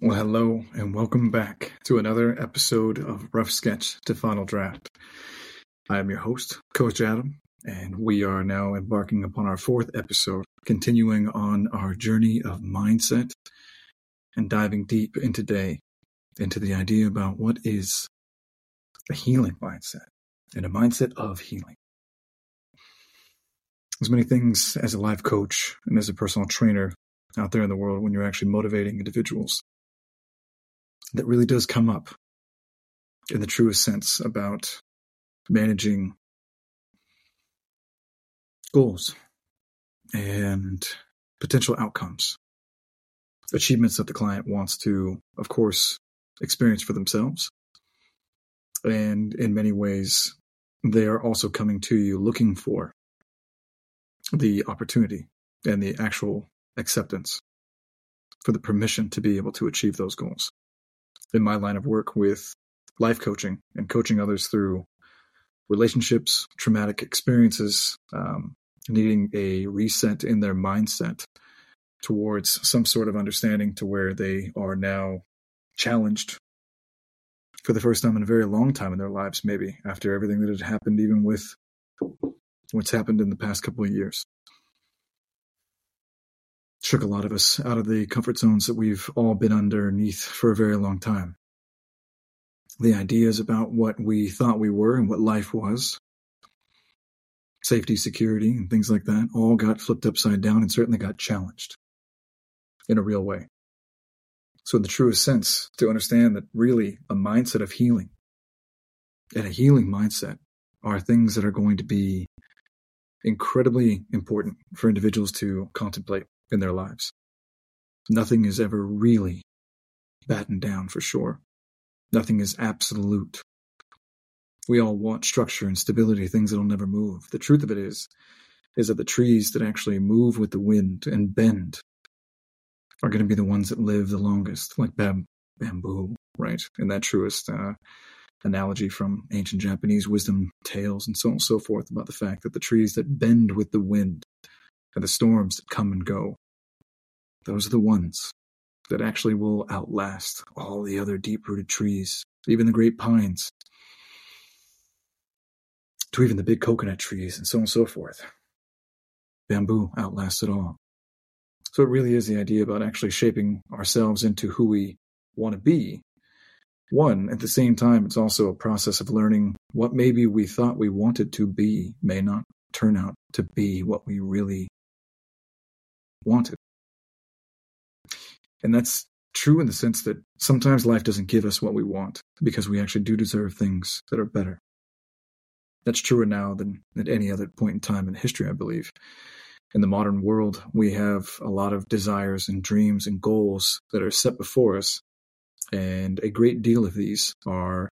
Well, hello, and welcome back to another episode of Rough Sketch to Final Draft. I am your host, Coach Adam, and we are now embarking upon our fourth episode, continuing on our journey of mindset and diving deep into today into the idea about what is a healing mindset and a mindset of healing. As many things as a life coach and as a personal trainer out there in the world when you're actually motivating individuals that really does come up in the truest sense about managing goals and potential outcomes, achievements that the client wants to, of course, experience for themselves. And in many ways, they are also coming to you looking for the opportunity and the actual acceptance for the permission to be able to achieve those goals in my line of work with life coaching and coaching others through relationships, traumatic experiences, um, needing a reset in their mindset towards some sort of understanding to where they are now challenged for the first time in a very long time in their lives, maybe after everything that had happened, even with what's happened in the past couple of years. Shook a lot of us out of the comfort zones that we've all been underneath for a very long time. The ideas about what we thought we were and what life was, safety, security, and things like that, all got flipped upside down and certainly got challenged in a real way. So, in the truest sense, to understand that really a mindset of healing and a healing mindset are things that are going to be incredibly important for individuals to contemplate in their lives. Nothing is ever really battened down for sure. Nothing is absolute. We all want structure and stability, things that'll never move. The truth of it is, is that the trees that actually move with the wind and bend are going to be the ones that live the longest, like bam- bamboo, right? In that truest uh, analogy from ancient Japanese wisdom tales and so on and so forth about the fact that the trees that bend with the wind and the storms that come and go, those are the ones that actually will outlast all the other deep rooted trees, even the great pines, to even the big coconut trees, and so on and so forth. Bamboo outlasts it all. So it really is the idea about actually shaping ourselves into who we want to be. One, at the same time, it's also a process of learning what maybe we thought we wanted to be may not turn out to be what we really wanted. And that's true in the sense that sometimes life doesn't give us what we want because we actually do deserve things that are better. That's truer now than at any other point in time in history, I believe. In the modern world, we have a lot of desires and dreams and goals that are set before us, and a great deal of these are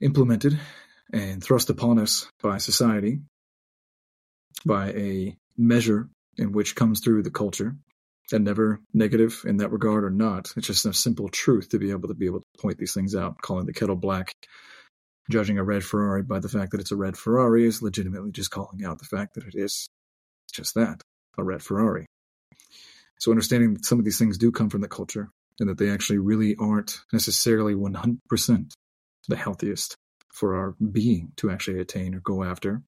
implemented and thrust upon us by society, by a measure in which comes through the culture, and never negative in that regard or not. It's just a simple truth to be able to be able to point these things out, calling the kettle black, judging a red Ferrari by the fact that it's a red Ferrari is legitimately just calling out the fact that it is just that, a red Ferrari. So understanding that some of these things do come from the culture and that they actually really aren't necessarily 100% the healthiest for our being to actually attain or go after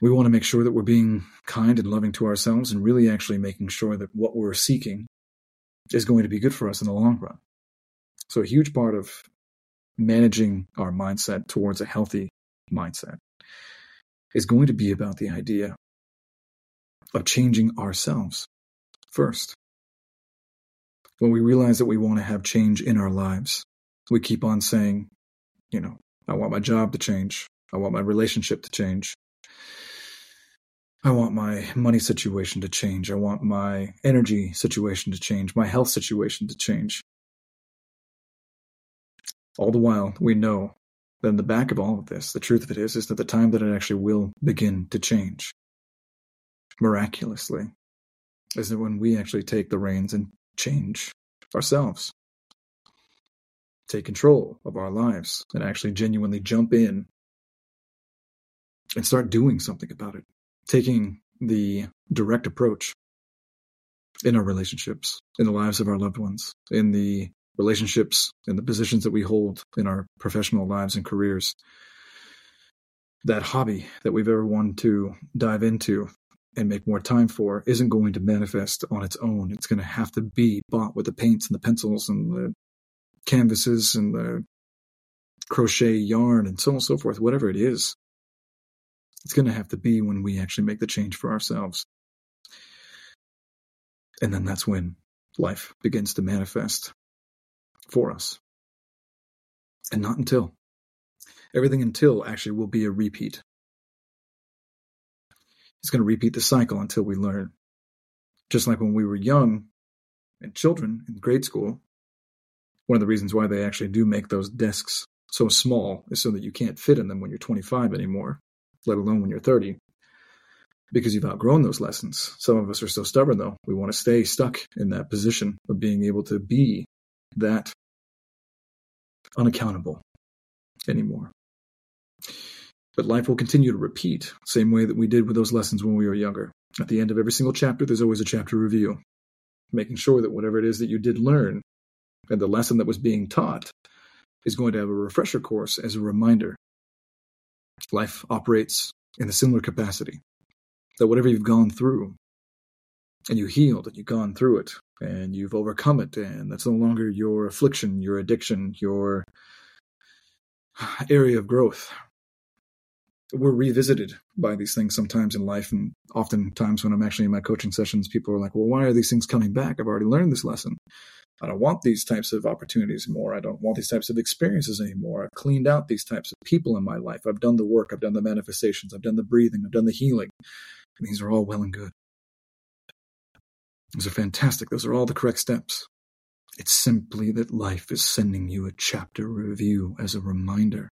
we want to make sure that we're being kind and loving to ourselves and really actually making sure that what we're seeking is going to be good for us in the long run. So, a huge part of managing our mindset towards a healthy mindset is going to be about the idea of changing ourselves first. When we realize that we want to have change in our lives, we keep on saying, you know, I want my job to change. I want my relationship to change. I want my money situation to change. I want my energy situation to change, my health situation to change. All the while, we know that in the back of all of this, the truth of it is, is that the time that it actually will begin to change miraculously is that when we actually take the reins and change ourselves, take control of our lives, and actually genuinely jump in and start doing something about it taking the direct approach in our relationships, in the lives of our loved ones, in the relationships and the positions that we hold in our professional lives and careers. That hobby that we've ever wanted to dive into and make more time for isn't going to manifest on its own. It's going to have to be bought with the paints and the pencils and the canvases and the crochet yarn and so on and so forth, whatever it is. It's going to have to be when we actually make the change for ourselves. And then that's when life begins to manifest for us. And not until. Everything until actually will be a repeat. It's going to repeat the cycle until we learn. Just like when we were young and children in grade school, one of the reasons why they actually do make those desks so small is so that you can't fit in them when you're 25 anymore, let alone when you're 30, because you've outgrown those lessons. Some of us are so stubborn, though. We want to stay stuck in that position of being able to be that unaccountable anymore. But life will continue to repeat, same way that we did with those lessons when we were younger. At the end of every single chapter, there's always a chapter review, making sure that whatever it is that you did learn and the lesson that was being taught is going to have a refresher course as a reminder. Life operates in a similar capacity. That whatever you've gone through, and you healed, and you've gone through it, and you've overcome it, and that's no longer your affliction, your addiction, your area of growth. We're revisited by these things sometimes in life and oftentimes when i'm actually in my coaching sessions people are like well why are these things coming back? I've already learned this lesson i don't want these types of opportunities anymore. I don't want these types of experiences anymore. I've cleaned out these types of people in my life. I've done the work. I've done the manifestations. I've done the breathing. I've done the healing. And these are all well and good. Those are fantastic. Those are all the correct steps. It's simply that life is sending you a chapter review as a reminder.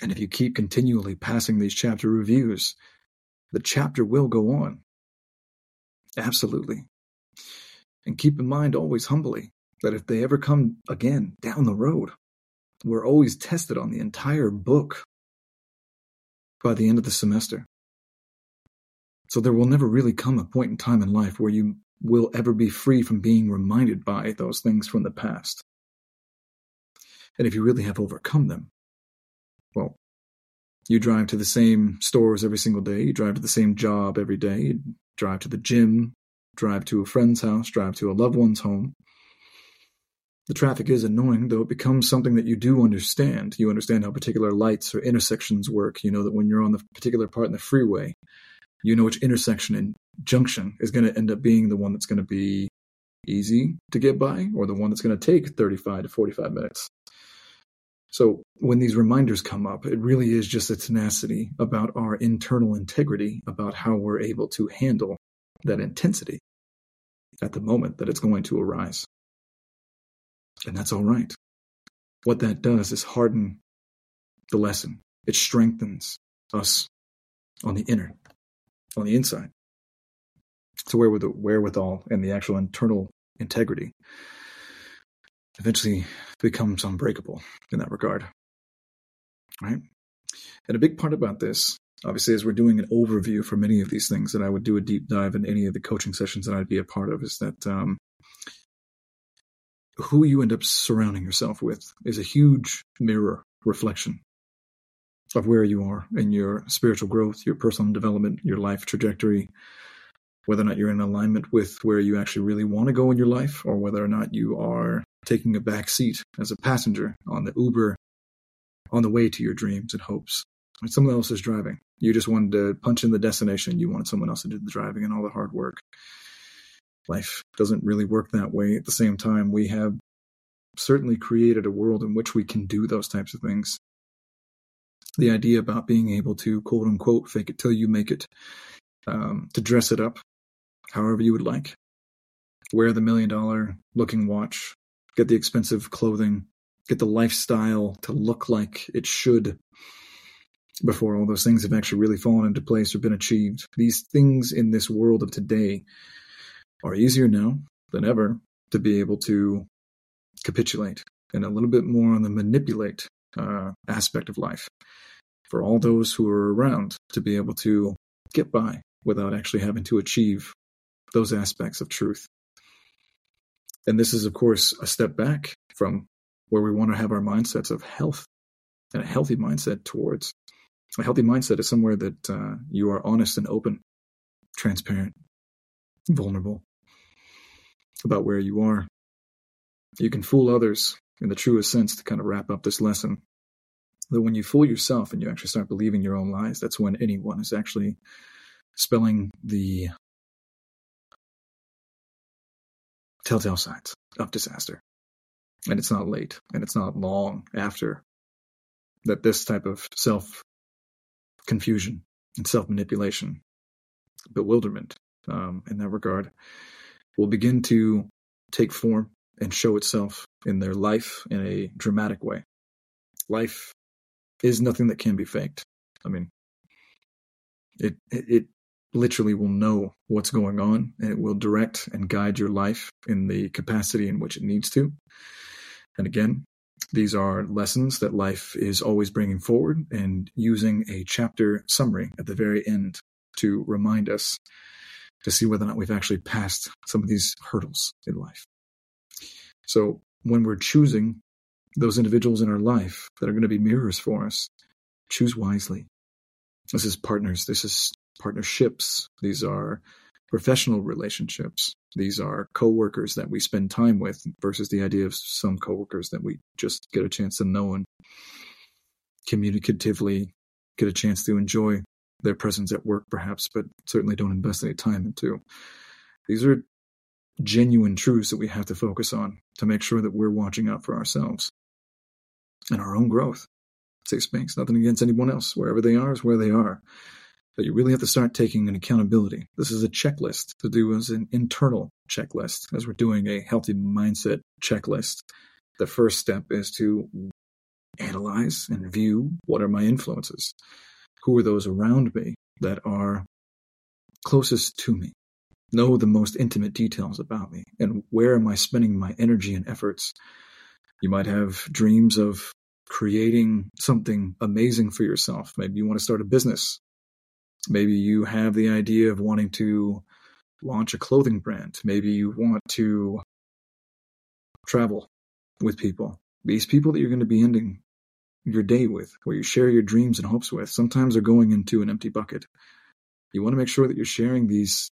And if you keep continually passing these chapter reviews, the chapter will go on. Absolutely. And keep in mind always humbly that if they ever come again down the road, we're always tested on the entire book by the end of the semester. So there will never really come a point in time in life where you will ever be free from being reminded by those things from the past. And if you really have overcome them, well, you drive to the same stores every single day, you drive to the same job every day, you drive to the gym, drive to a friend's house, drive to a loved one's home. The traffic is annoying, though it becomes something that you do understand. You understand how particular lights or intersections work. You know that when you're on the particular part in the freeway, you know which intersection and junction is going to end up being the one that's going to be easy to get by or the one that's going to take 35 to 45 minutes. So when these reminders come up, it really is just a tenacity about our internal integrity, about how we're able to handle that intensity at the moment that it's going to arise. And that's all right. What that does is harden the lesson. It strengthens us on the inner, on the inside. So where with the wherewithal and the actual internal integrity eventually becomes unbreakable in that regard. Right? And a big part about this, obviously, as we're doing an overview for many of these things that I would do a deep dive in any of the coaching sessions that I'd be a part of, is that um, who you end up surrounding yourself with is a huge mirror reflection of where you are in your spiritual growth, your personal development, your life trajectory, whether or not you're in alignment with where you actually really want to go in your life, or whether or not you are taking a back seat as a passenger on the Uber on the way to your dreams and hopes. Someone else is driving. You just wanted to punch in the destination. You wanted someone else to do the driving and all the hard work. Life doesn't really work that way. At the same time, we have certainly created a world in which we can do those types of things. The idea about being able to quote unquote fake it till you make it, um, to dress it up however you would like, wear the million dollar looking watch, get the expensive clothing, get the lifestyle to look like it should before all those things have actually really fallen into place or been achieved. These things in this world of today are easier now than ever to be able to capitulate and a little bit more on the manipulate uh, aspect of life for all those who are around to be able to get by without actually having to achieve those aspects of truth. And this is, of course, a step back from where we want to have our mindsets of health and a healthy mindset towards a healthy mindset is somewhere that uh, you are honest and open, transparent, vulnerable about where you are. You can fool others in the truest sense to kind of wrap up this lesson. That when you fool yourself and you actually start believing your own lies, that's when anyone is actually spelling the telltale signs of disaster. And it's not late and it's not long after that this type of self confusion and self manipulation, bewilderment um, in that regard, will begin to take form and show itself in their life in a dramatic way. Life is nothing that can be faked. I mean, it, it, it literally will know what's going on and it will direct and guide your life in the capacity in which it needs to. And again, these are lessons that life is always bringing forward and using a chapter summary at the very end to remind us to see whether or not we've actually passed some of these hurdles in life. So when we're choosing those individuals in our life that are going to be mirrors for us, choose wisely. This is partners. This is partnerships. These are professional relationships. These are coworkers that we spend time with versus the idea of some coworkers that we just get a chance to know and communicatively get a chance to enjoy their presence at work, perhaps, but certainly don't invest any time into. These are genuine truths that we have to focus on to make sure that we're watching out for ourselves and our own growth. Safe space, nothing against anyone else. Wherever they are is where they are. But you really have to start taking an accountability. This is a checklist to do as an internal checklist, as we're doing a healthy mindset checklist. The first step is to analyze and view what are my influences? Who are those around me that are closest to me? Know the most intimate details about me and where am I spending my energy and efforts? You might have dreams of creating something amazing for yourself. Maybe you want to start a business Maybe you have the idea of wanting to launch a clothing brand. Maybe you want to travel with people. These people that you're going to be ending your day with, where you share your dreams and hopes with, sometimes are going into an empty bucket. You want to make sure that you're sharing these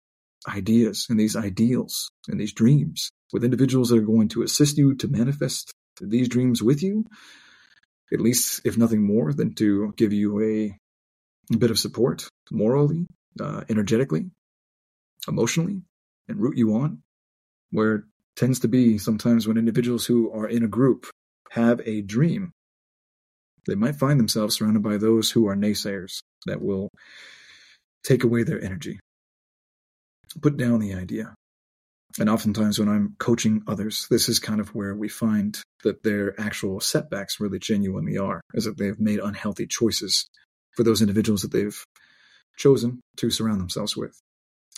ideas and these ideals and these dreams with individuals that are going to assist you to manifest these dreams with you, at least, if nothing more, than to give you a a bit of support morally, uh, energetically, emotionally, and root you on, where it tends to be sometimes when individuals who are in a group have a dream, they might find themselves surrounded by those who are naysayers that will take away their energy, put down the idea. And oftentimes, when I'm coaching others, this is kind of where we find that their actual setbacks really genuinely are, is that they've made unhealthy choices for those individuals that they've chosen to surround themselves with.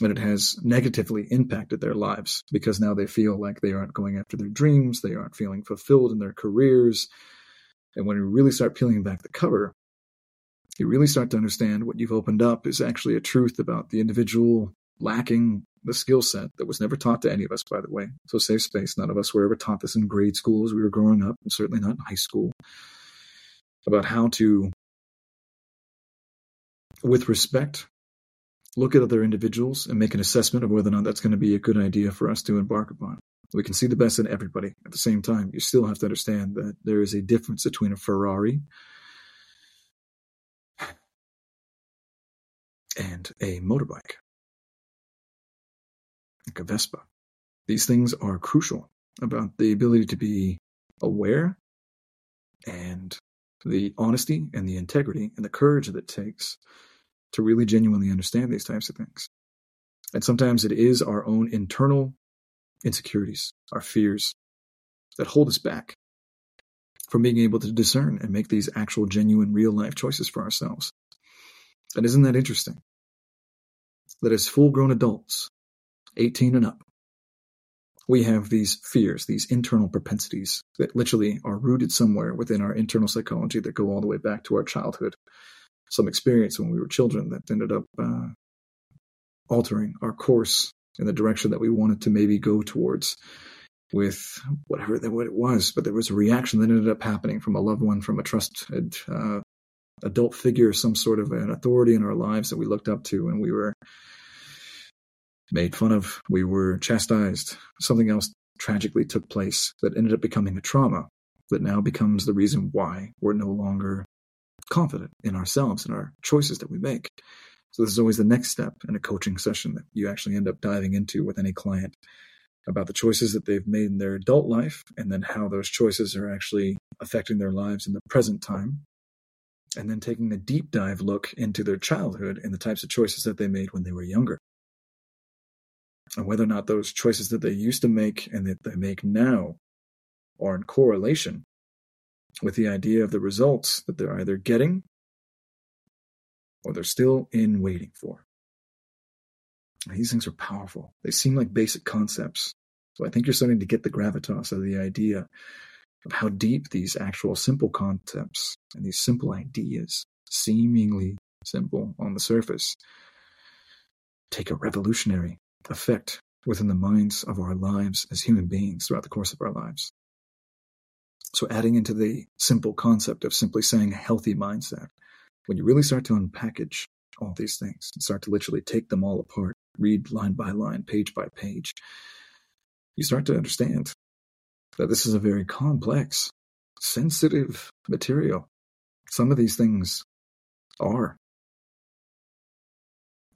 And it has negatively impacted their lives because now they feel like they aren't going after their dreams, they aren't feeling fulfilled in their careers. And when you really start peeling back the cover, you really start to understand what you've opened up is actually a truth about the individual lacking the skill set that was never taught to any of us, by the way. So, safe space, none of us were ever taught this in grade school as we were growing up, and certainly not in high school, about how to with respect, look at other individuals and make an assessment of whether or not that's going to be a good idea for us to embark upon. We can see the best in everybody. At the same time, you still have to understand that there is a difference between a Ferrari and a motorbike, like a Vespa. These things are crucial about the ability to be aware and the honesty and the integrity and the courage that it takes to really genuinely understand these types of things. And sometimes it is our own internal insecurities, our fears that hold us back from being able to discern and make these actual, genuine, real life choices for ourselves. And isn't that interesting? That as full grown adults, 18 and up, we have these fears, these internal propensities that literally are rooted somewhere within our internal psychology that go all the way back to our childhood some experience when we were children that ended up uh, altering our course in the direction that we wanted to maybe go towards with whatever that what it was, but there was a reaction that ended up happening from a loved one, from a trusted uh, adult figure, some sort of an authority in our lives that we looked up to, and we were made fun of, we were chastised. Something else tragically took place that ended up becoming a trauma that now becomes the reason why we're no longer confident in ourselves and our choices that we make. So this is always the next step in a coaching session that you actually end up diving into with any client about the choices that they've made in their adult life and then how those choices are actually affecting their lives in the present time. And then taking a deep dive look into their childhood and the types of choices that they made when they were younger. And whether or not those choices that they used to make and that they make now are in correlation with the idea of the results that they're either getting or they're still in waiting for. These things are powerful. They seem like basic concepts. So I think you're starting to get the gravitas of the idea of how deep these actual simple concepts and these simple ideas, seemingly simple on the surface, take a revolutionary effect within the minds of our lives as human beings throughout the course of our lives. So, adding into the simple concept of simply saying healthy mindset, when you really start to unpackage all these things and start to literally take them all apart, read line by line, page by page, you start to understand that this is a very complex, sensitive material. Some of these things are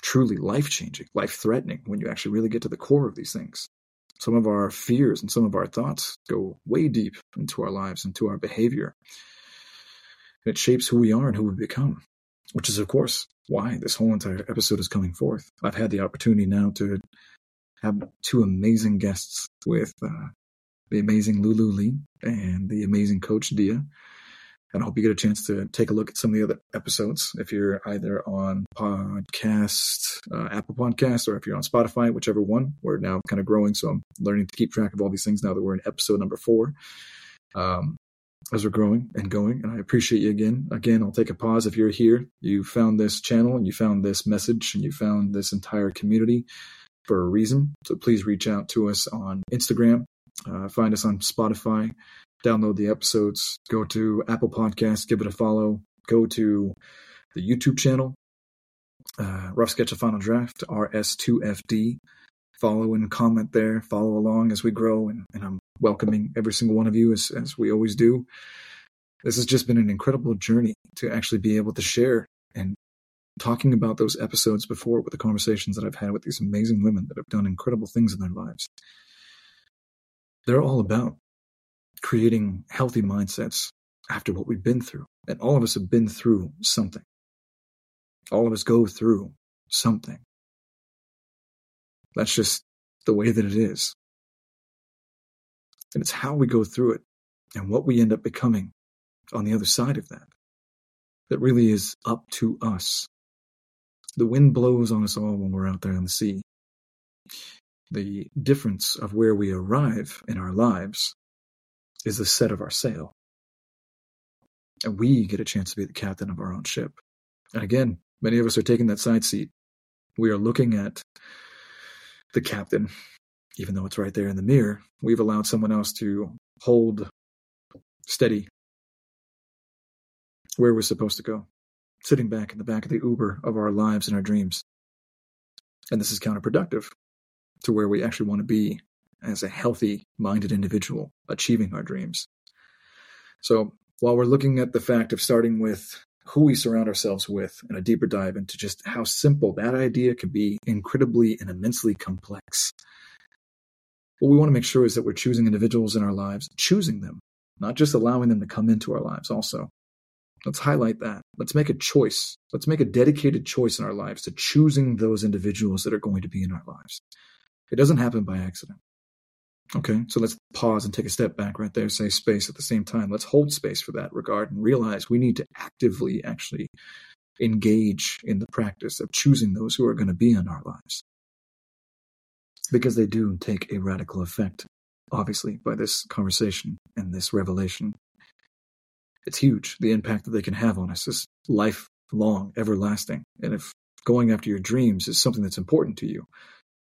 truly life changing, life threatening when you actually really get to the core of these things. Some of our fears and some of our thoughts go way deep into our lives, into our behavior. And it shapes who we are and who we become, which is, of course, why this whole entire episode is coming forth. I've had the opportunity now to have two amazing guests with uh, the amazing Lulu Lee and the amazing Coach Dia. And I hope you get a chance to take a look at some of the other episodes if you're either on podcast, uh, Apple Podcast, or if you're on Spotify, whichever one. We're now kind of growing, so I'm learning to keep track of all these things now that we're in episode number four. Um, as we're growing and going, and I appreciate you again. Again, I'll take a pause if you're here. You found this channel and you found this message and you found this entire community for a reason. So please reach out to us on Instagram, uh, find us on Spotify, download the episodes, go to Apple Podcasts, give it a follow, go to the YouTube channel, uh, Rough Sketch of Final Draft, RS2FD. Follow and comment there, follow along as we grow, and, and I'm welcoming every single one of you as, as we always do. This has just been an incredible journey to actually be able to share and talking about those episodes before with the conversations that I've had with these amazing women that have done incredible things in their lives. They're all about creating healthy mindsets after what we've been through. And all of us have been through something. All of us go through something. That's just the way that it is. And it's how we go through it and what we end up becoming on the other side of that that really is up to us. The wind blows on us all when we're out there on the sea. The difference of where we arrive in our lives is the set of our sail. And we get a chance to be the captain of our own ship. And again, many of us are taking that side seat. We are looking at the captain, even though it's right there in the mirror. We've allowed someone else to hold steady where we're supposed to go, sitting back in the back of the Uber of our lives and our dreams. And this is counterproductive to where we actually want to be as a healthy minded individual achieving our dreams. So, while we're looking at the fact of starting with who we surround ourselves with and a deeper dive into just how simple that idea can be incredibly and immensely complex. What we want to make sure is that we're choosing individuals in our lives, choosing them, not just allowing them to come into our lives also. Let's highlight that. Let's make a choice. Let's make a dedicated choice in our lives to choosing those individuals that are going to be in our lives. It doesn't happen by accident. Okay, so let's pause and take a step back right there, say space at the same time. Let's hold space for that regard and realize we need to actively actually engage in the practice of choosing those who are going to be in our lives. Because they do take a radical effect, obviously, by this conversation and this revelation. It's huge. The impact that they can have on us is lifelong, everlasting. And if going after your dreams is something that's important to you,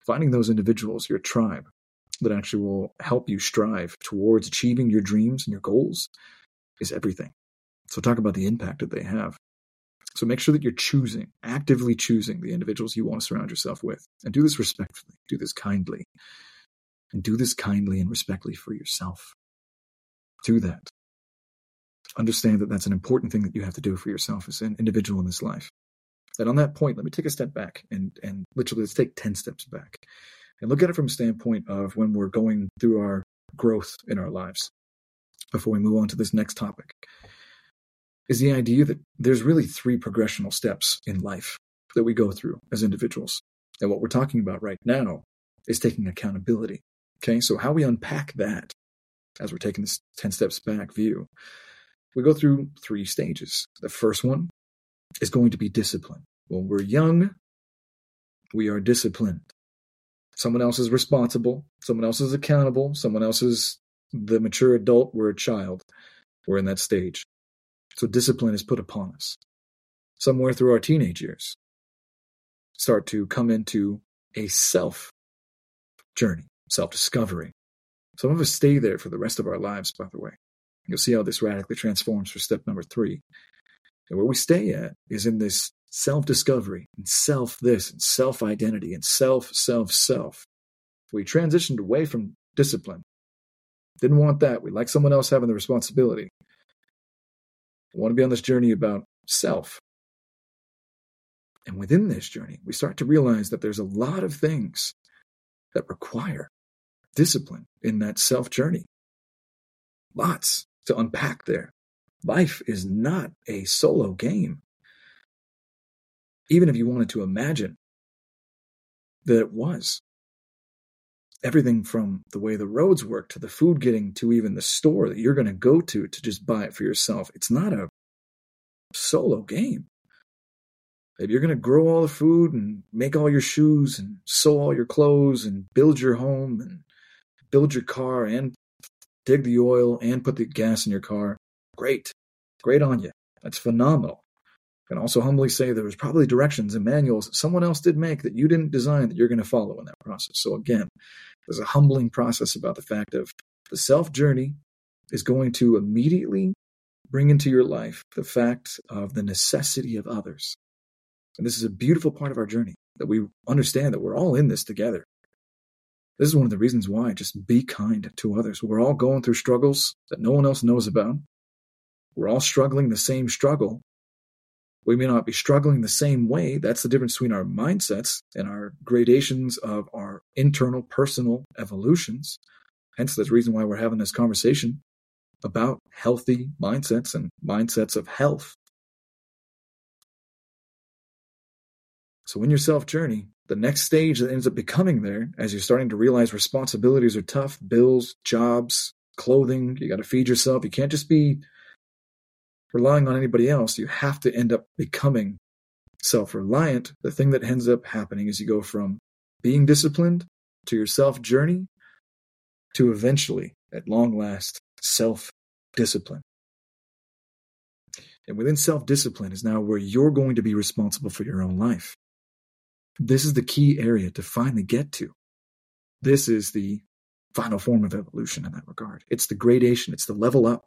finding those individuals, your tribe, that actually will help you strive towards achieving your dreams and your goals is everything. So, talk about the impact that they have. So, make sure that you're choosing, actively choosing the individuals you want to surround yourself with. And do this respectfully, do this kindly, and do this kindly and respectfully for yourself. Do that. Understand that that's an important thing that you have to do for yourself as an individual in this life. And on that point, let me take a step back and, and literally let's take 10 steps back and look at it from a standpoint of when we're going through our growth in our lives before we move on to this next topic is the idea that there's really three progressional steps in life that we go through as individuals. And what we're talking about right now is taking accountability. Okay, so how we unpack that as we're taking this 10 steps back view, we go through three stages. The first one is going to be discipline. When we're young, we are disciplined. Someone else is responsible, someone else is accountable, someone else is the mature adult, we're a child. We're in that stage. So discipline is put upon us. Somewhere through our teenage years, start to come into a self journey, self discovery. Some of us stay there for the rest of our lives, by the way. You'll see how this radically transforms for step number three. And where we stay at is in this self discovery and self this and self identity and self, self, self. We transitioned away from discipline. Didn't want that. We like someone else having the responsibility. We want to be on this journey about self. And within this journey, we start to realize that there's a lot of things that require discipline in that self journey. Lots to unpack there. Life is not a solo game. Even if you wanted to imagine that it was. Everything from the way the roads work to the food getting to even the store that you're going to go to to just buy it for yourself. It's not a solo game. If you're going to grow all the food and make all your shoes and sew all your clothes and build your home and build your car and dig the oil and put the gas in your car, great. Great on you. That's phenomenal. Can also humbly say there was probably directions and manuals that someone else did make that you didn't design that you're going to follow in that process. So again, there's a humbling process about the fact of the self journey is going to immediately bring into your life the fact of the necessity of others. And this is a beautiful part of our journey that we understand that we're all in this together. This is one of the reasons why just be kind to others. We're all going through struggles that no one else knows about. We're all struggling the same struggle. We may not be struggling the same way. That's the difference between our mindsets and our gradations of our internal personal evolutions. Hence, the reason why we're having this conversation about healthy mindsets and mindsets of health. So, in your self journey, the next stage that ends up becoming there, as you're starting to realize responsibilities are tough bills, jobs, clothing, you got to feed yourself. You can't just be relying on anybody else, you have to end up becoming self reliant. The thing that ends up happening is you go from being disciplined to your self journey to eventually, at long last, self discipline. And within self discipline is now where you're going to be responsible for your own life. This is the key area to finally get to. This is the final form of evolution in that regard. It's the gradation, it's the level up.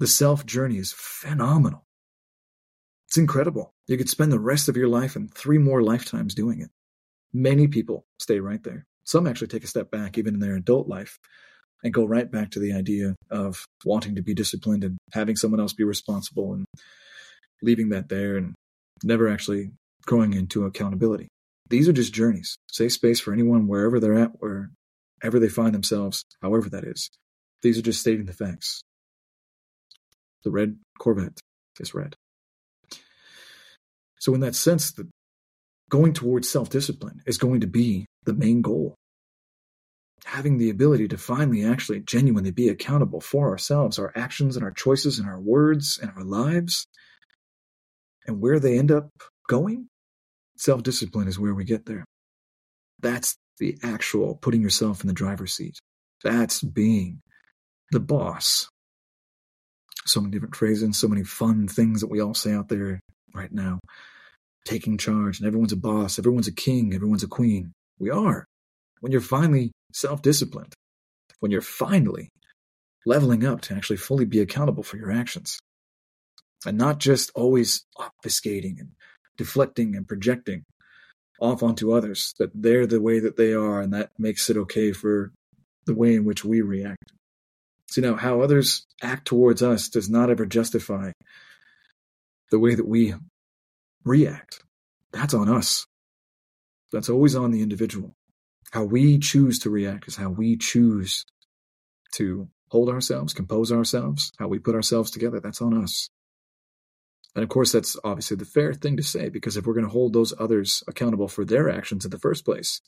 The self journey is phenomenal. It's incredible. You could spend the rest of your life and three more lifetimes doing it. Many people stay right there. Some actually take a step back, even in their adult life, and go right back to the idea of wanting to be disciplined and having someone else be responsible and leaving that there and never actually growing into accountability. These are just journeys. Safe space for anyone wherever they're at, wherever they find themselves, however that is. These are just stating the facts. The red Corvette is red. So, in that sense, the going towards self discipline is going to be the main goal. Having the ability to finally actually genuinely be accountable for ourselves, our actions and our choices and our words and our lives, and where they end up going, self discipline is where we get there. That's the actual putting yourself in the driver's seat. That's being the boss so many different phrases, so many fun things that we all say out there right now. taking charge and everyone's a boss, everyone's a king, everyone's a queen. We are. When you're finally self disciplined, when you're finally leveling up to actually fully be accountable for your actions and not just always obfuscating and deflecting and projecting off onto others that they're the way that they are and that makes it okay for the way in which we react. See, now, how others act towards us does not ever justify the way that we react. That's on us. That's always on the individual. How we choose to react is how we choose to hold ourselves, compose ourselves, how we put ourselves together. That's on us. And of course, that's obviously the fair thing to say because if we're going to hold those others accountable for their actions in the first place,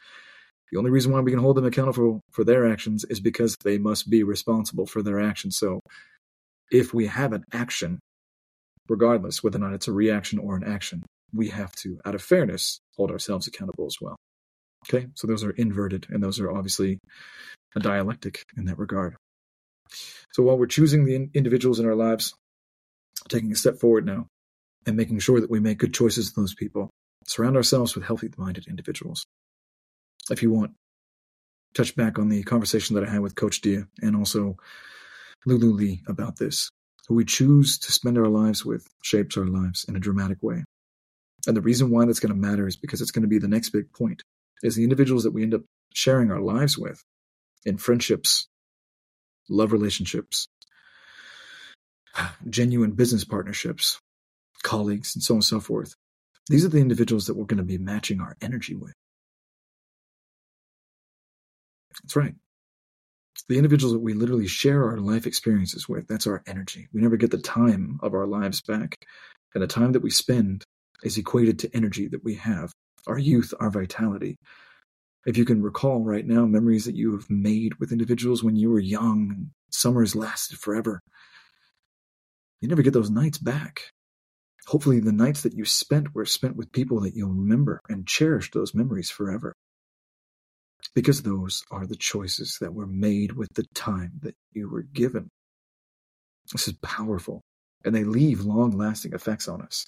the only reason why we can hold them accountable for their actions is because they must be responsible for their actions. So if we have an action, regardless whether or not it's a reaction or an action, we have to, out of fairness, hold ourselves accountable as well. Okay, so those are inverted, and those are obviously a dialectic in that regard. So while we're choosing the individuals in our lives, taking a step forward now, and making sure that we make good choices with those people, surround ourselves with healthy minded individuals. If you want, touch back on the conversation that I had with Coach Dia and also Lulu Lee about this. Who we choose to spend our lives with shapes our lives in a dramatic way. And the reason why that's going to matter is because it's going to be the next big point is the individuals that we end up sharing our lives with in friendships, love relationships, genuine business partnerships, colleagues, and so on and so forth. These are the individuals that we're going to be matching our energy with. That's right. It's the individuals that we literally share our life experiences with. That's our energy. We never get the time of our lives back. And the time that we spend is equated to energy that we have our youth, our vitality. If you can recall right now memories that you have made with individuals when you were young and summers lasted forever, you never get those nights back. Hopefully, the nights that you spent were spent with people that you'll remember and cherish those memories forever. Because those are the choices that were made with the time that you were given. This is powerful, and they leave long lasting effects on us.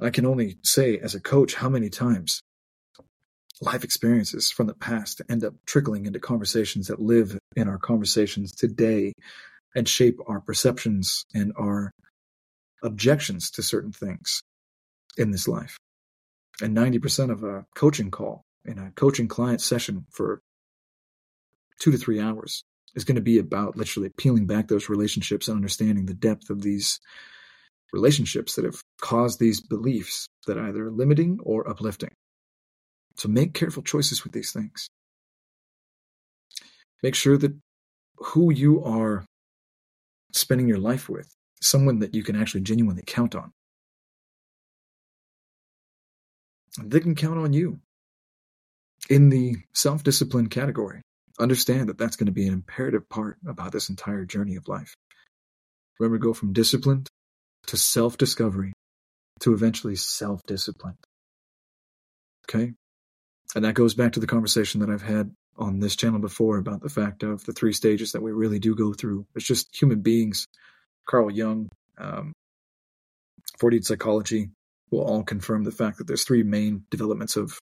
I can only say, as a coach, how many times life experiences from the past end up trickling into conversations that live in our conversations today and shape our perceptions and our objections to certain things in this life. And 90% of a coaching call in a coaching client session for two to three hours is going to be about literally peeling back those relationships and understanding the depth of these relationships that have caused these beliefs that are either limiting or uplifting. So make careful choices with these things. Make sure that who you are spending your life with, someone that you can actually genuinely count on. They can count on you. In the self discipline category, understand that that's going to be an imperative part about this entire journey of life. Remember, to go from disciplined to self discovery to eventually self discipline. Okay? And that goes back to the conversation that I've had on this channel before about the fact of the three stages that we really do go through. It's just human beings. Carl Jung, um, Freudian psychology will all confirm the fact that there's three main developments of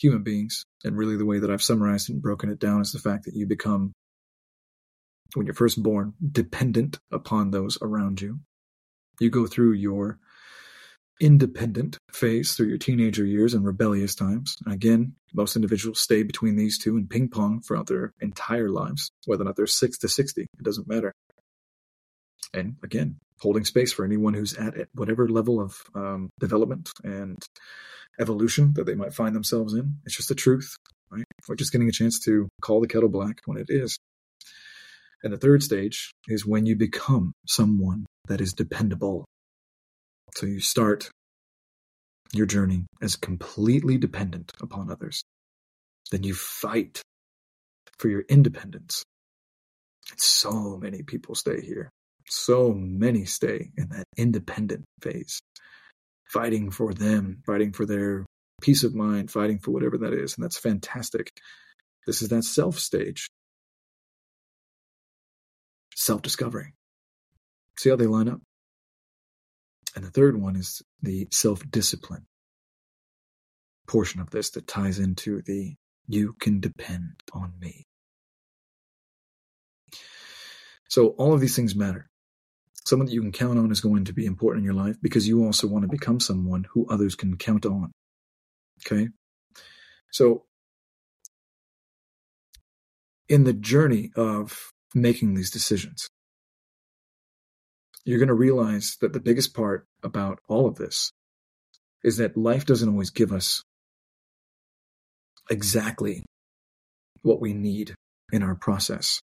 human beings. And really, the way that I've summarized and broken it down is the fact that you become, when you're first born, dependent upon those around you. You go through your independent phase through your teenager years and rebellious times. Again, most individuals stay between these two and ping pong throughout their entire lives, whether or not they're 6 to 60, it doesn't matter. And again, holding space for anyone who's at whatever level of um, development and evolution that they might find themselves in. It's just the truth, right? We're just getting a chance to call the kettle black when it is. And the third stage is when you become someone that is dependable. So you start your journey as completely dependent upon others. Then you fight for your independence. So many people stay here. So many stay in that independent phase, fighting for them, fighting for their peace of mind, fighting for whatever that is. And that's fantastic. This is that self stage. Self discovery. See how they line up? And the third one is the self discipline portion of this that ties into the you can depend on me. So all of these things matter. Someone that you can count on is going to be important in your life because you also want to become someone who others can count on. Okay? So in the journey of making these decisions, you're going to realize that the biggest part about all of this is that life doesn't always give us exactly what we need in our process.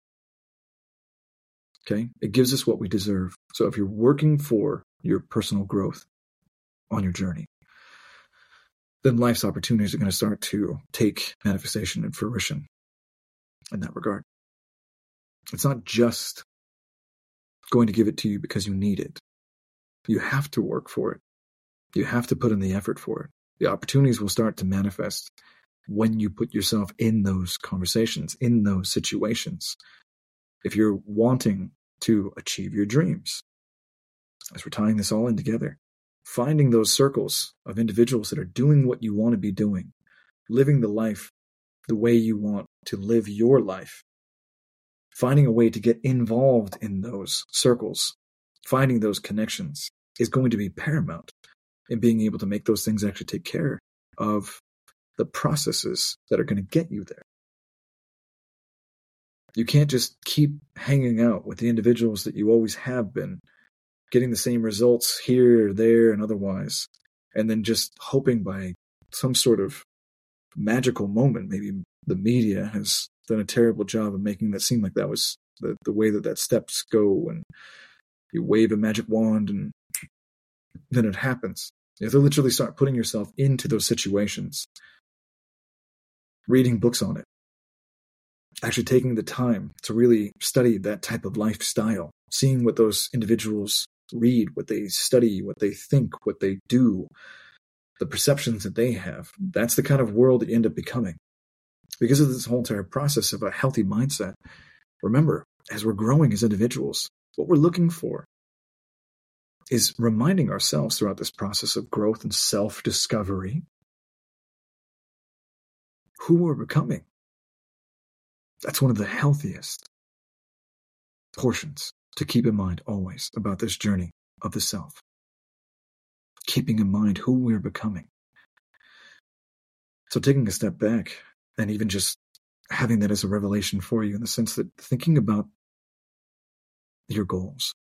Okay? It gives us what we deserve. So if you're working for your personal growth on your journey, then life's opportunities are going to start to take manifestation and fruition in that regard. It's not just going to give it to you because you need it. You have to work for it. You have to put in the effort for it. The opportunities will start to manifest when you put yourself in those conversations, in those situations. If you're wanting to achieve your dreams, as we're tying this all in together, finding those circles of individuals that are doing what you want to be doing, living the life the way you want to live your life, finding a way to get involved in those circles, finding those connections is going to be paramount in being able to make those things actually take care of the processes that are going to get you there. You can't just keep hanging out with the individuals that you always have been, getting the same results here, there, and otherwise, and then just hoping by some sort of magical moment, maybe the media has done a terrible job of making that seem like that was the, the way that that steps go and you wave a magic wand and then it happens. You have to literally start putting yourself into those situations reading books on it, actually taking the time to really study that type of lifestyle, seeing what those individuals read, what they study, what they think, what they do, the perceptions that they have. That's the kind of world that you end up becoming. Because of this whole entire process of a healthy mindset, remember, as we're growing as individuals, what we're looking for is reminding ourselves throughout this process of growth and self discovery who we're becoming. That's one of the healthiest portions to keep in mind always about this journey of the self. Keeping in mind who we're becoming. So, taking a step back and even just having that as a revelation for you in the sense that thinking about your goals,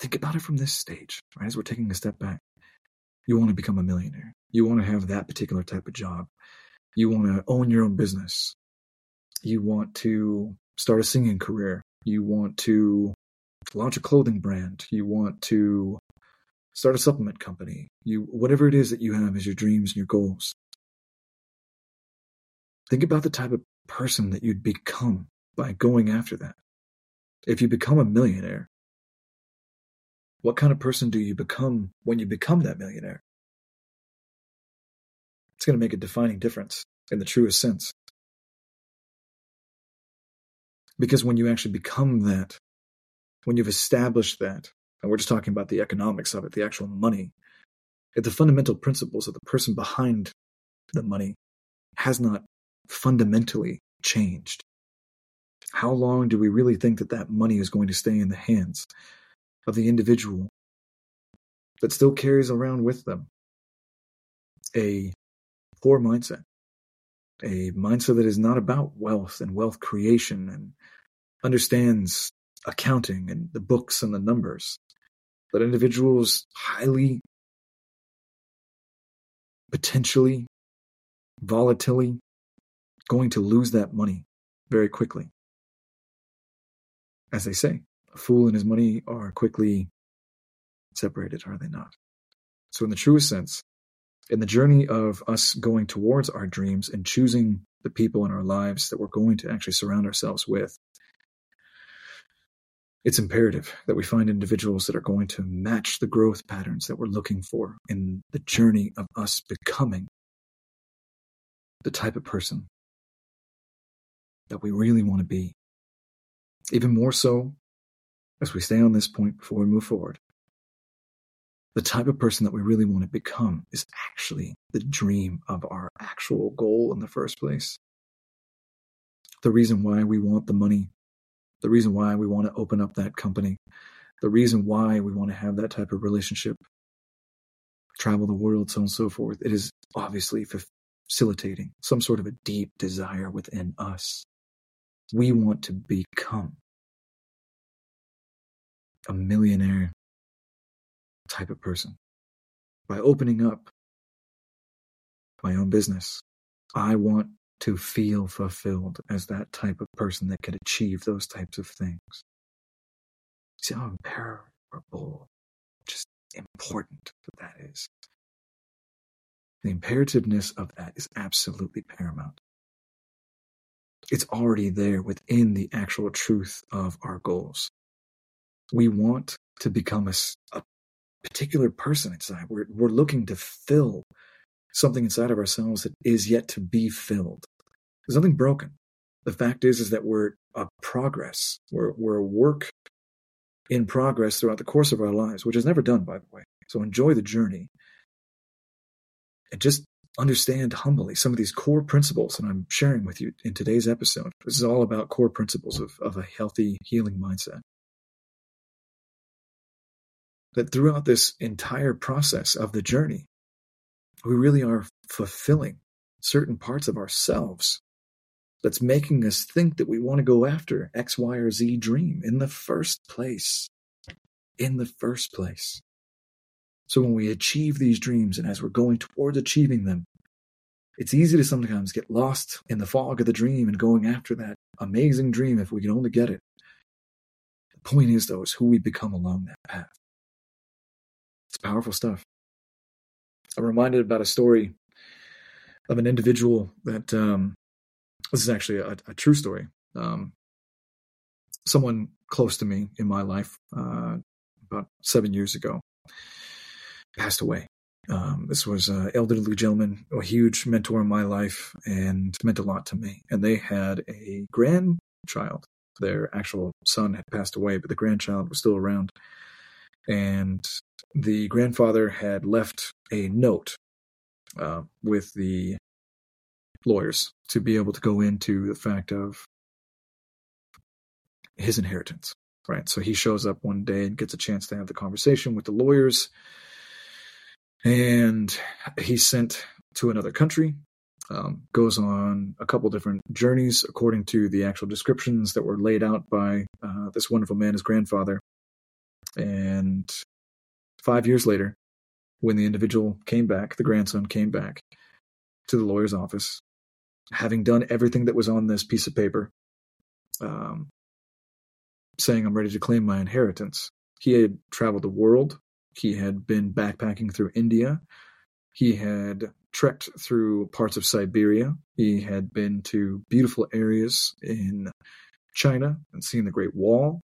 think about it from this stage, right? As we're taking a step back, you want to become a millionaire. You want to have that particular type of job. You want to own your own business. You want to start a singing career. You want to launch a clothing brand. You want to start a supplement company. You whatever it is that you have as your dreams and your goals. Think about the type of person that you'd become by going after that. If you become a millionaire, what kind of person do you become when you become that millionaire? it's going to make a defining difference in the truest sense. Because when you actually become that, when you've established that, and we're just talking about the economics of it, the actual money, the fundamental principles of the person behind the money has not fundamentally changed, how long do we really think that that money is going to stay in the hands of the individual that still carries around with them a poor mindset, a mindset that is not about wealth and wealth creation and understands accounting and the books and the numbers. That individuals highly, potentially, volatilely going to lose that money very quickly. As they say, a fool and his money are quickly separated, are they not? So, in the truest sense, in the journey of us going towards our dreams and choosing the people in our lives that we're going to actually surround ourselves with, it's imperative that we find individuals that are going to match the growth patterns that we're looking for in the journey of us becoming the type of person that we really want to be. Even more so as we stay on this point before we move forward. the type of person that we really want to become is actually the dream of our actual goal in the first place. The reason why we want the money, the reason why we want to open up that company, the reason why we want to have that type of relationship, travel the world, so on and so forth. It is obviously facilitating some sort of a deep desire within us. We want to become a millionaire type of person. By opening up my own business, I want to feel fulfilled as that type of person that could achieve those types of things. See how imperishable, just important that is. The imperativeness of that is absolutely paramount. It's already there within the actual truth of our goals. We want to become a, a particular person inside. We're, we're looking to fill something inside of ourselves that is yet to be filled. There's nothing broken. The fact is, is that we're a progress. We're, we're a work in progress throughout the course of our lives, which is never done, by the way. So enjoy the journey and just understand humbly some of these core principles that I'm sharing with you in today's episode. This is all about core principles of, of a healthy, healing mindset that throughout this entire process of the journey, we really are fulfilling certain parts of ourselves that's making us think that we want to go after X, Y, or Z dream in the first place. In the first place. So when we achieve these dreams and as we're going towards achieving them, it's easy to sometimes get lost in the fog of the dream and going after that amazing dream if we can only get it. The point is, though, is who we become along that path. It's powerful stuff. I'm reminded about a story of an individual that um, this is actually a, a true story. Um, someone close to me in my life, uh, about seven years ago, passed away. Um, this was an elderly gentleman, a huge mentor in my life, and meant a lot to me. And they had a grandchild. Their actual son had passed away, but the grandchild was still around. And the grandfather had left a note uh, with the lawyers to be able to go into the fact of his inheritance. Right. So he shows up one day and gets a chance to have the conversation with the lawyers. And he's sent to another country, um, goes on a couple different journeys according to the actual descriptions that were laid out by uh, this wonderful man, his grandfather. And Five years later, when the individual came back, the grandson came back to the lawyer's office, having done everything that was on this piece of paper, um, saying, I'm ready to claim my inheritance. He had traveled the world. He had been backpacking through India. He had trekked through parts of Siberia. He had been to beautiful areas in China and seen the Great Wall.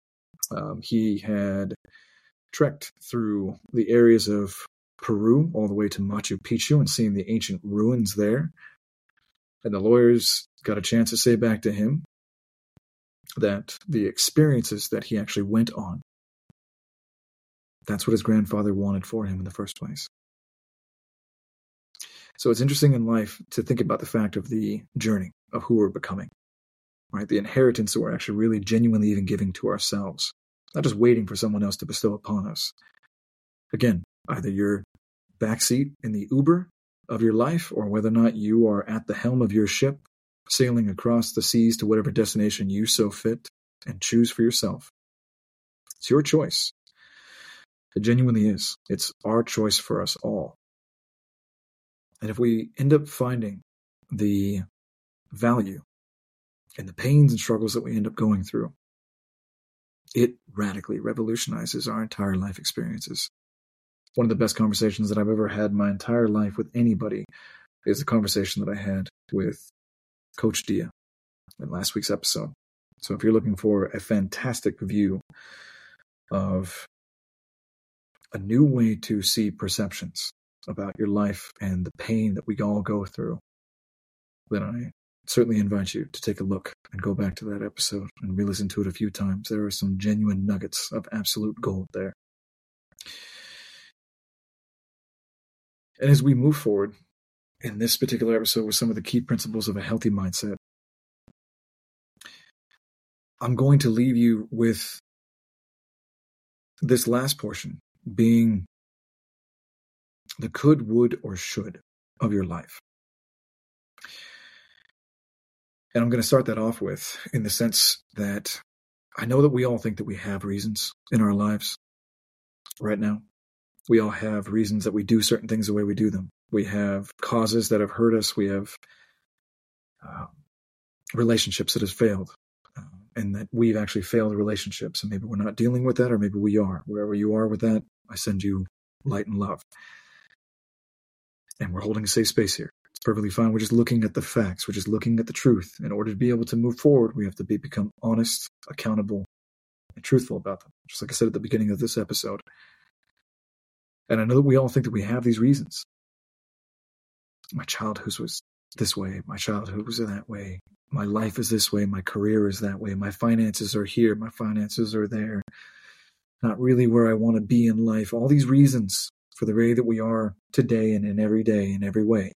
Um, he had trekked through the areas of Peru all the way to Machu Picchu and seeing the ancient ruins there. And the lawyers got a chance to say back to him that the experiences that he actually went on, that's what his grandfather wanted for him in the first place. So it's interesting in life to think about the fact of the journey of who we're becoming, right? The inheritance that we're actually really genuinely even giving to ourselves not just waiting for someone else to bestow upon us. Again, either your backseat in the Uber of your life, or whether or not you are at the helm of your ship, sailing across the seas to whatever destination you so fit and choose for yourself. It's your choice. It genuinely is. It's our choice for us all. And if we end up finding the value in the pains and struggles that we end up going through, it radically revolutionizes our entire life experiences. One of the best conversations that I've ever had my entire life with anybody is the conversation that I had with Coach Dia in last week's episode. So if you're looking for a fantastic view of a new way to see perceptions about your life and the pain that we all go through, then I certainly invite you to take a look and go back to that episode and re listen to it a few times. There are some genuine nuggets of absolute gold there. And as we move forward in this particular episode with some of the key principles of a healthy mindset, I'm going to leave you with this last portion being the could, would, or should of your life. And I'm going to start that off with in the sense that I know that we all think that we have reasons in our lives right now. We all have reasons that we do certain things the way we do them. We have causes that have hurt us. We have uh, relationships that have failed, uh, and that we've actually failed relationships. And maybe we're not dealing with that, or maybe we are. Wherever you are with that, I send you light and love. And we're holding a safe space here. It's perfectly fine. We're just looking at the facts. We're just looking at the truth. In order to be able to move forward, we have to be become honest, accountable, and truthful about them. Just like I said at the beginning of this episode. And I know that we all think that we have these reasons. My childhood was this way. My childhood was that way. My life is this way. My career is that way. My finances are here. My finances are there. Not really where I want to be in life. All these reasons for the way that we are today and in every day in every way.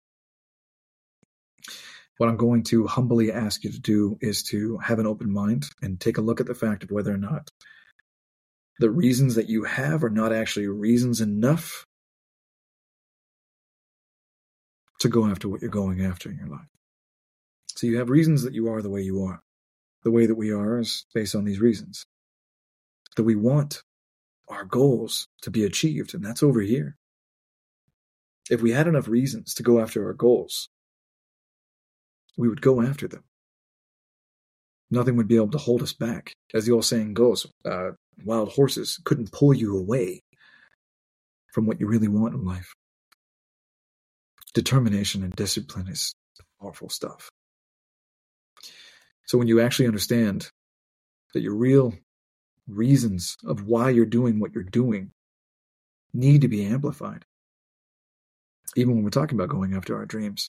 What I'm going to humbly ask you to do is to have an open mind and take a look at the fact of whether or not the reasons that you have are not actually reasons enough to go after what you're going after in your life. So you have reasons that you are the way you are. The way that we are is based on these reasons. That we want our goals to be achieved, and that's over here. If we had enough reasons to go after our goals, we would go after them. Nothing would be able to hold us back. As the old saying goes, uh, wild horses couldn't pull you away from what you really want in life. Determination and discipline is powerful stuff. So when you actually understand that your real reasons of why you're doing what you're doing need to be amplified, even when we're talking about going after our dreams,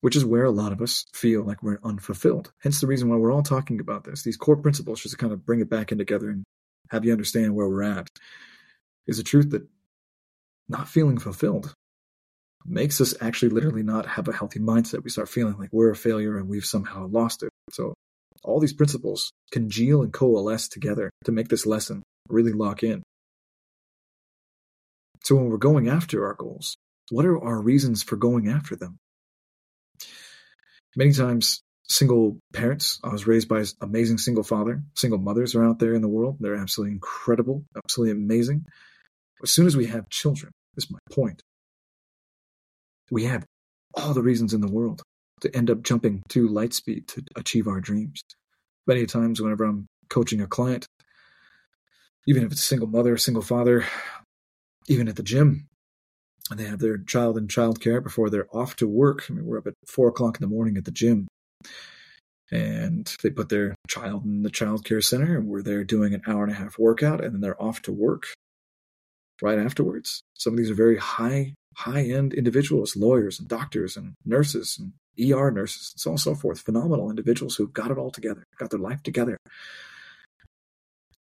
which is where a lot of us feel like we're unfulfilled. Hence the reason why we're all talking about this. These core principles, just to kind of bring it back in together and have you understand where we're at, is the truth that not feeling fulfilled makes us actually literally not have a healthy mindset. We start feeling like we're a failure and we've somehow lost it. So all these principles congeal and coalesce together to make this lesson really lock in. So when we're going after our goals, what are our reasons for going after them? Many times, single parents, I was raised by an amazing single father. Single mothers are out there in the world. They're absolutely incredible, absolutely amazing. As soon as we have children, this is my point, we have all the reasons in the world to end up jumping to light speed to achieve our dreams. Many times, whenever I'm coaching a client, even if it's a single mother, single father, even at the gym, they have their child in childcare before they're off to work. I mean, we're up at four o'clock in the morning at the gym, and they put their child in the childcare center, and we're there doing an hour and a half workout, and then they're off to work right afterwards. Some of these are very high high end individuals, lawyers and doctors and nurses and ER nurses, and so on and so forth. Phenomenal individuals who've got it all together, got their life together.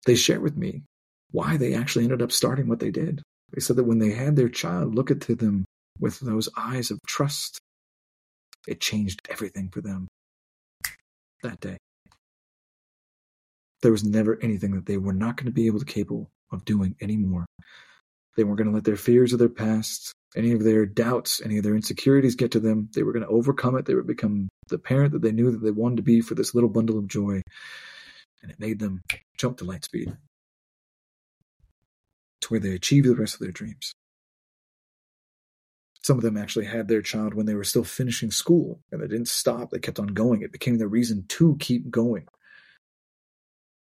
They share with me why they actually ended up starting what they did. They said that when they had their child look into them with those eyes of trust, it changed everything for them that day. There was never anything that they were not going to be able to capable of doing anymore. They weren't going to let their fears of their past, any of their doubts, any of their insecurities get to them. They were going to overcome it. They would become the parent that they knew that they wanted to be for this little bundle of joy. And it made them jump to light speed to where they achieved the rest of their dreams. Some of them actually had their child when they were still finishing school and they didn't stop. They kept on going. It became their reason to keep going.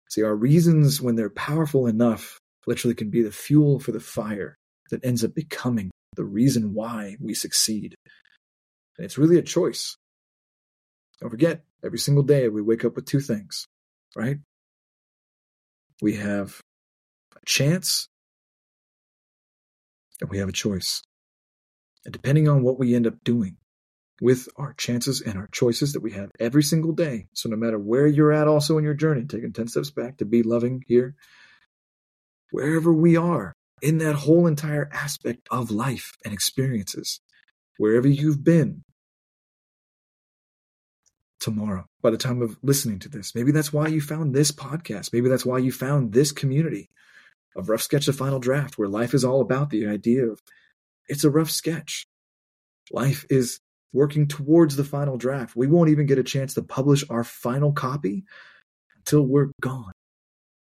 See, our reasons, when they're powerful enough, literally can be the fuel for the fire that ends up becoming the reason why we succeed. And it's really a choice. Don't forget, every single day we wake up with two things, right? We have a chance and we have a choice. And depending on what we end up doing with our chances and our choices that we have every single day, so no matter where you're at also in your journey, taking 10 steps back to be loving here, wherever we are, in that whole entire aspect of life and experiences, wherever you've been, tomorrow by the time of listening to this. Maybe that's why you found this podcast. Maybe that's why you found this community of Rough Sketch the Final Draft, where life is all about the idea of it's a rough sketch. Life is working towards the final draft. We won't even get a chance to publish our final copy until we're gone.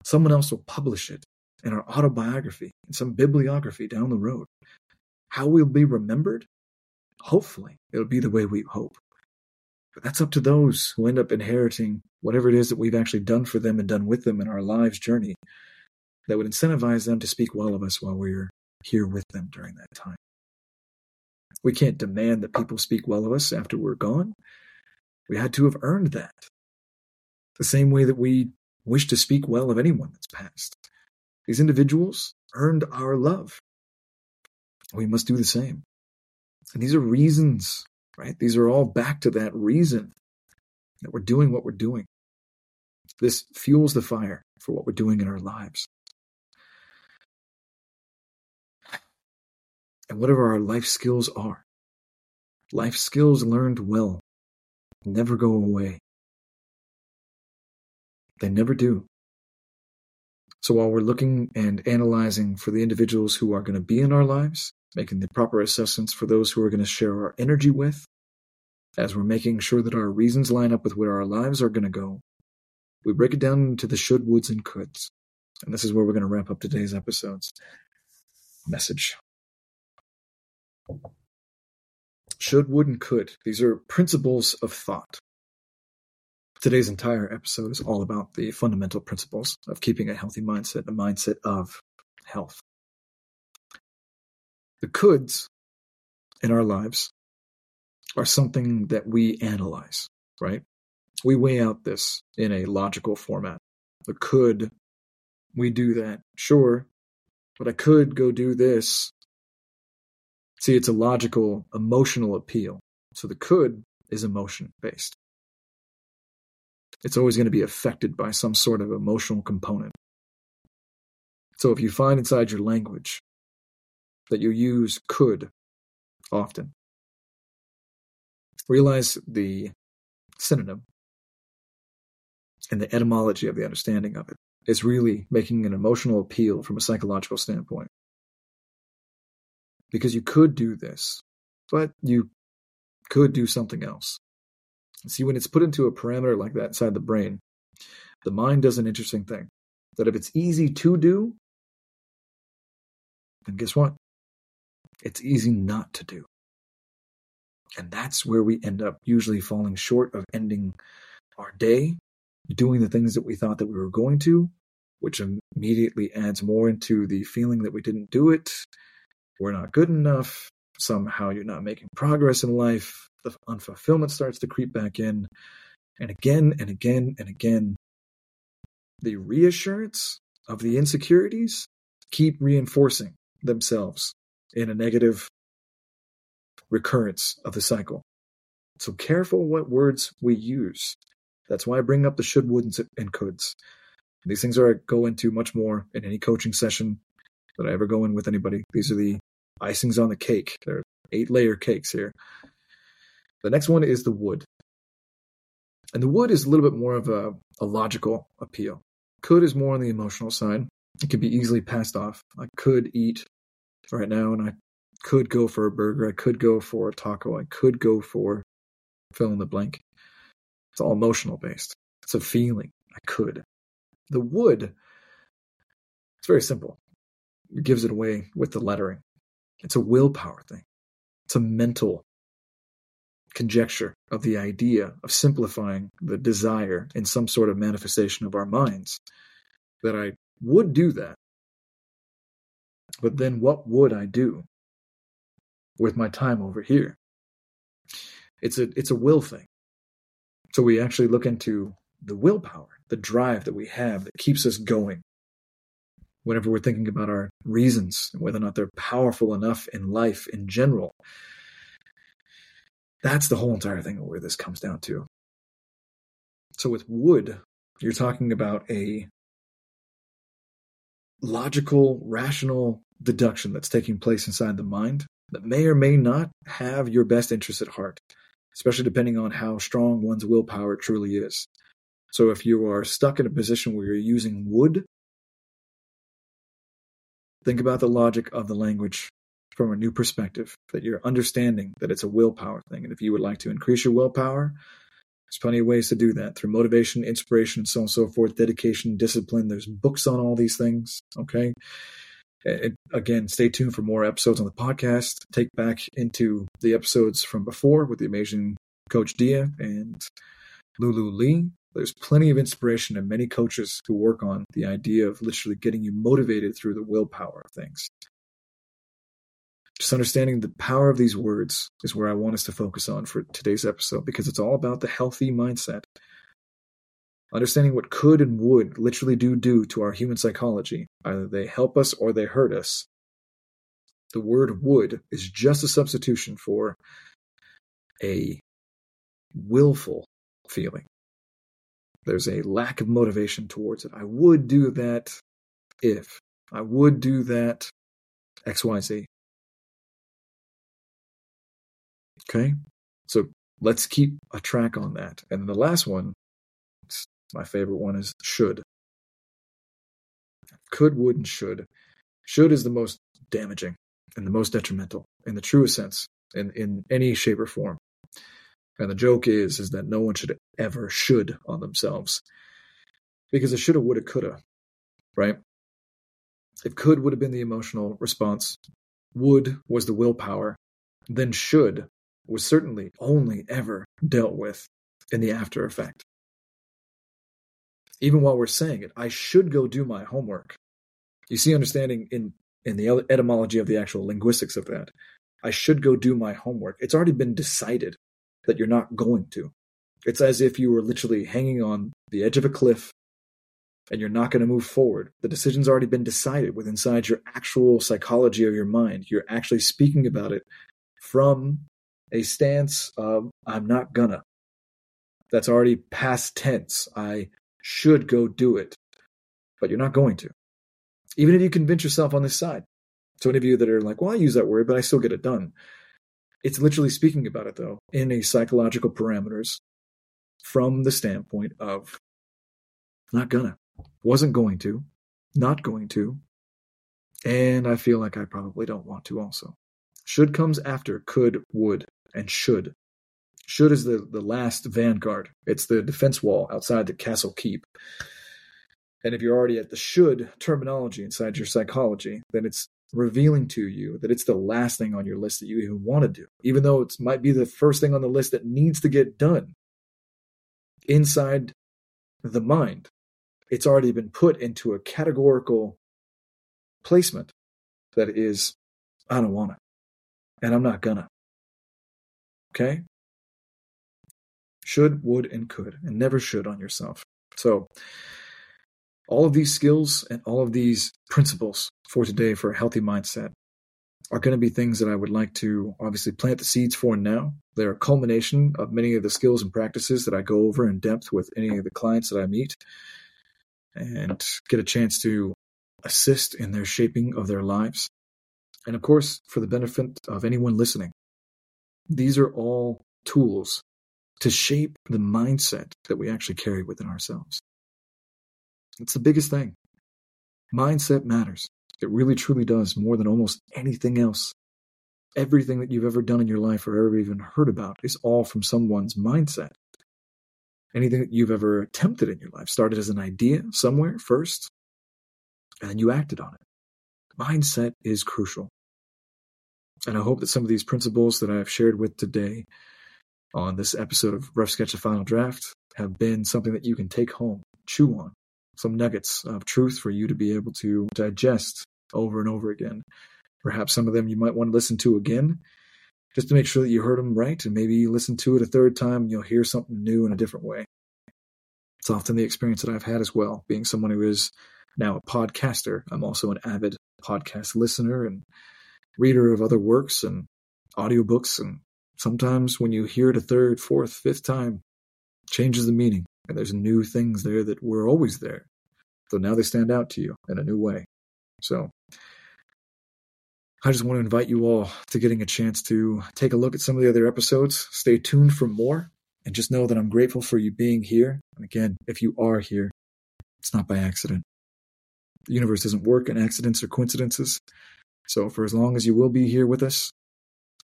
Someone else will publish it in our autobiography, in some bibliography down the road. How we'll be remembered? Hopefully, it'll be the way we hope. But that's up to those who end up inheriting whatever it is that we've actually done for them and done with them in our lives journey that would incentivize them to speak well of us while we're here with them during that time. We can't demand that people speak well of us after we're gone. We had to have earned that. The same way that we wish to speak well of anyone that's passed. These individuals earned our love. We must do the same. And these are reasons right? These are all back to that reason that we're doing what we're doing. This fuels the fire for what we're doing in our lives. And whatever our life skills are, life skills learned well never go away. They never do. So while we're looking and analyzing for the individuals who are going to be in our lives, making the proper assessments for those who are going to share our energy with, as we're making sure that our reasons line up with where our lives are going to go. We break it down into the should, woulds, and coulds. And this is where we're going to wrap up today's episode's message. Should, would, and could. These are principles of thought. Today's entire episode is all about the fundamental principles of keeping a healthy mindset, a mindset of health. The coulds in our lives are something that we analyze, right? We weigh out this in a logical format. The could we do that? Sure, but I could go do this. See, it's a logical, emotional appeal. So the could is emotion based. It's always going to be affected by some sort of emotional component. So if you find inside your language that you use could often. Realize the synonym and the etymology of the understanding of it is really making an emotional appeal from a psychological standpoint. Because you could do this, but you could do something else. See, when it's put into a parameter like that inside the brain, the mind does an interesting thing. That if it's easy to do, then guess what? it's easy not to do. And that's where we end up usually falling short of ending our day, doing the things that we thought that we were going to, which immediately adds more into the feeling that we didn't do it, we're not good enough, somehow you're not making progress in life, the unfulfillment starts to creep back in. And again and again and again, the reassurance of the insecurities keep reinforcing themselves in a negative recurrence of the cycle. So careful what words we use. That's why I bring up the should, wouldn't, and coulds. These things are I go into much more in any coaching session that I ever go in with anybody. These are the icings on the cake. There are eight layer cakes here. The next one is the would. And the would is a little bit more of a, a logical appeal. Could is more on the emotional side. It can be easily passed off. I could eat right now, and I could go for a burger. I could go for a taco. I could go for fill in the blank. It's all emotional based. It's a feeling. I could. The would, it's very simple. It gives it away with the lettering. It's a willpower thing. It's a mental conjecture of the idea of simplifying the desire in some sort of manifestation of our minds. That I would do that but then what would I do with my time over here? It's a it's a will thing. So we actually look into the willpower, the drive that we have that keeps us going. Whenever we're thinking about our reasons, whether or not they're powerful enough in life in general, that's the whole entire thing where this comes down to. So with would, you're talking about a logical, rational deduction that's taking place inside the mind that may or may not have your best interest at heart, especially depending on how strong one's willpower truly is. So if you are stuck in a position where you're using would, think about the logic of the language from a new perspective, that you're understanding that it's a willpower thing. And if you would like to increase your willpower, there's plenty of ways to do that through motivation, inspiration, so on and so forth, dedication, discipline. There's books on all these things. Okay. Again, stay tuned for more episodes on the podcast. Take back into the episodes from before with the amazing Coach Dia and Lulu Lee. There's plenty of inspiration and many coaches who work on the idea of literally getting you motivated through the willpower of things. Just understanding the power of these words is where I want us to focus on for today's episode because it's all about the healthy mindset. Understanding what could and would literally do do to our human psychology. Either they help us or they hurt us. The word would is just a substitution for a willful feeling. There's a lack of motivation towards it. I would do that if. I would do that XYZ. Okay? So let's keep a track on that. And the last one my favorite one is should. Could, would, and should. Should is the most damaging and the most detrimental in the truest sense, in, in any shape or form. And the joke is, is that no one should ever should on themselves. Because it shoulda, woulda, coulda, right? If could would have been the emotional response, would was the willpower, then should was certainly only ever dealt with in the after effect even while we're saying it, I should go do my homework. You see, understanding in, in the etymology of the actual linguistics of that, I should go do my homework. It's already been decided that you're not going to. It's as if you were literally hanging on the edge of a cliff and you're not going to move forward. The decision's already been decided with inside your actual psychology of your mind. You're actually speaking about it from a stance of I'm not gonna. That's already past tense. I should go do it, but you're not going to. Even if you convince yourself on this side. So any of you that are like, well, I use that word, but I still get it done. It's literally speaking about it though, in a psychological parameters from the standpoint of not gonna, wasn't going to, not going to, and I feel like I probably don't want to also. Should comes after could, would, and should. Should is the, the last vanguard. It's the defense wall outside the castle keep. And if you're already at the should terminology inside your psychology, then it's revealing to you that it's the last thing on your list that you even want to do, even though it might be the first thing on the list that needs to get done. Inside the mind, it's already been put into a categorical placement that is, I don't want it, and I'm not gonna. Okay? should, would, and could, and never should on yourself. So, all of these skills and all of these principles for today for a healthy mindset are going to be things that I would like to obviously plant the seeds for now. They're a culmination of many of the skills and practices that I go over in depth with any of the clients that I meet and get a chance to assist in their shaping of their lives. And of course, for the benefit of anyone listening, these are all tools to shape the mindset that we actually carry within ourselves. It's the biggest thing. Mindset matters. It really truly does more than almost anything else. Everything that you've ever done in your life or ever even heard about is all from someone's mindset. Anything that you've ever attempted in your life started as an idea somewhere first, and you acted on it. Mindset is crucial. And I hope that some of these principles that I've shared with today on this episode of Rough Sketch of Final Draft have been something that you can take home, chew on, some nuggets of truth for you to be able to digest over and over again. Perhaps some of them you might want to listen to again, just to make sure that you heard them right, and maybe you listen to it a third time and you'll hear something new in a different way. It's often the experience that I've had as well, being someone who is now a podcaster. I'm also an avid podcast listener and reader of other works and audiobooks and sometimes when you hear it a third, fourth, fifth time, changes the meaning. And there's new things there that were always there. So now they stand out to you in a new way. So I just want to invite you all to getting a chance to take a look at some of the other episodes. Stay tuned for more and just know that I'm grateful for you being here. And again, if you are here, it's not by accident. The universe doesn't work in accidents or coincidences. So for as long as you will be here with us,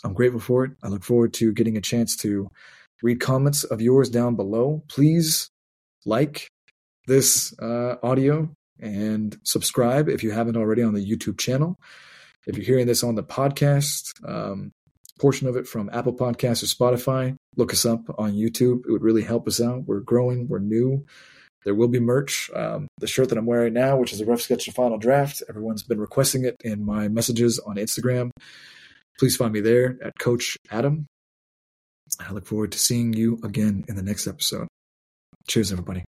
I'm grateful for it. I look forward to getting a chance to read comments of yours down below. Please like this uh, audio and subscribe if you haven't already on the YouTube channel. If you're hearing this on the podcast, um, portion of it from Apple Podcasts or Spotify, look us up on YouTube. It would really help us out. We're growing, we're new. There will be merch. Um, the shirt that I'm wearing now, which is a rough sketch of final draft, everyone's been requesting it in my messages on Instagram. Please find me there at Coach Adam. I look forward to seeing you again in the next episode. Cheers, everybody.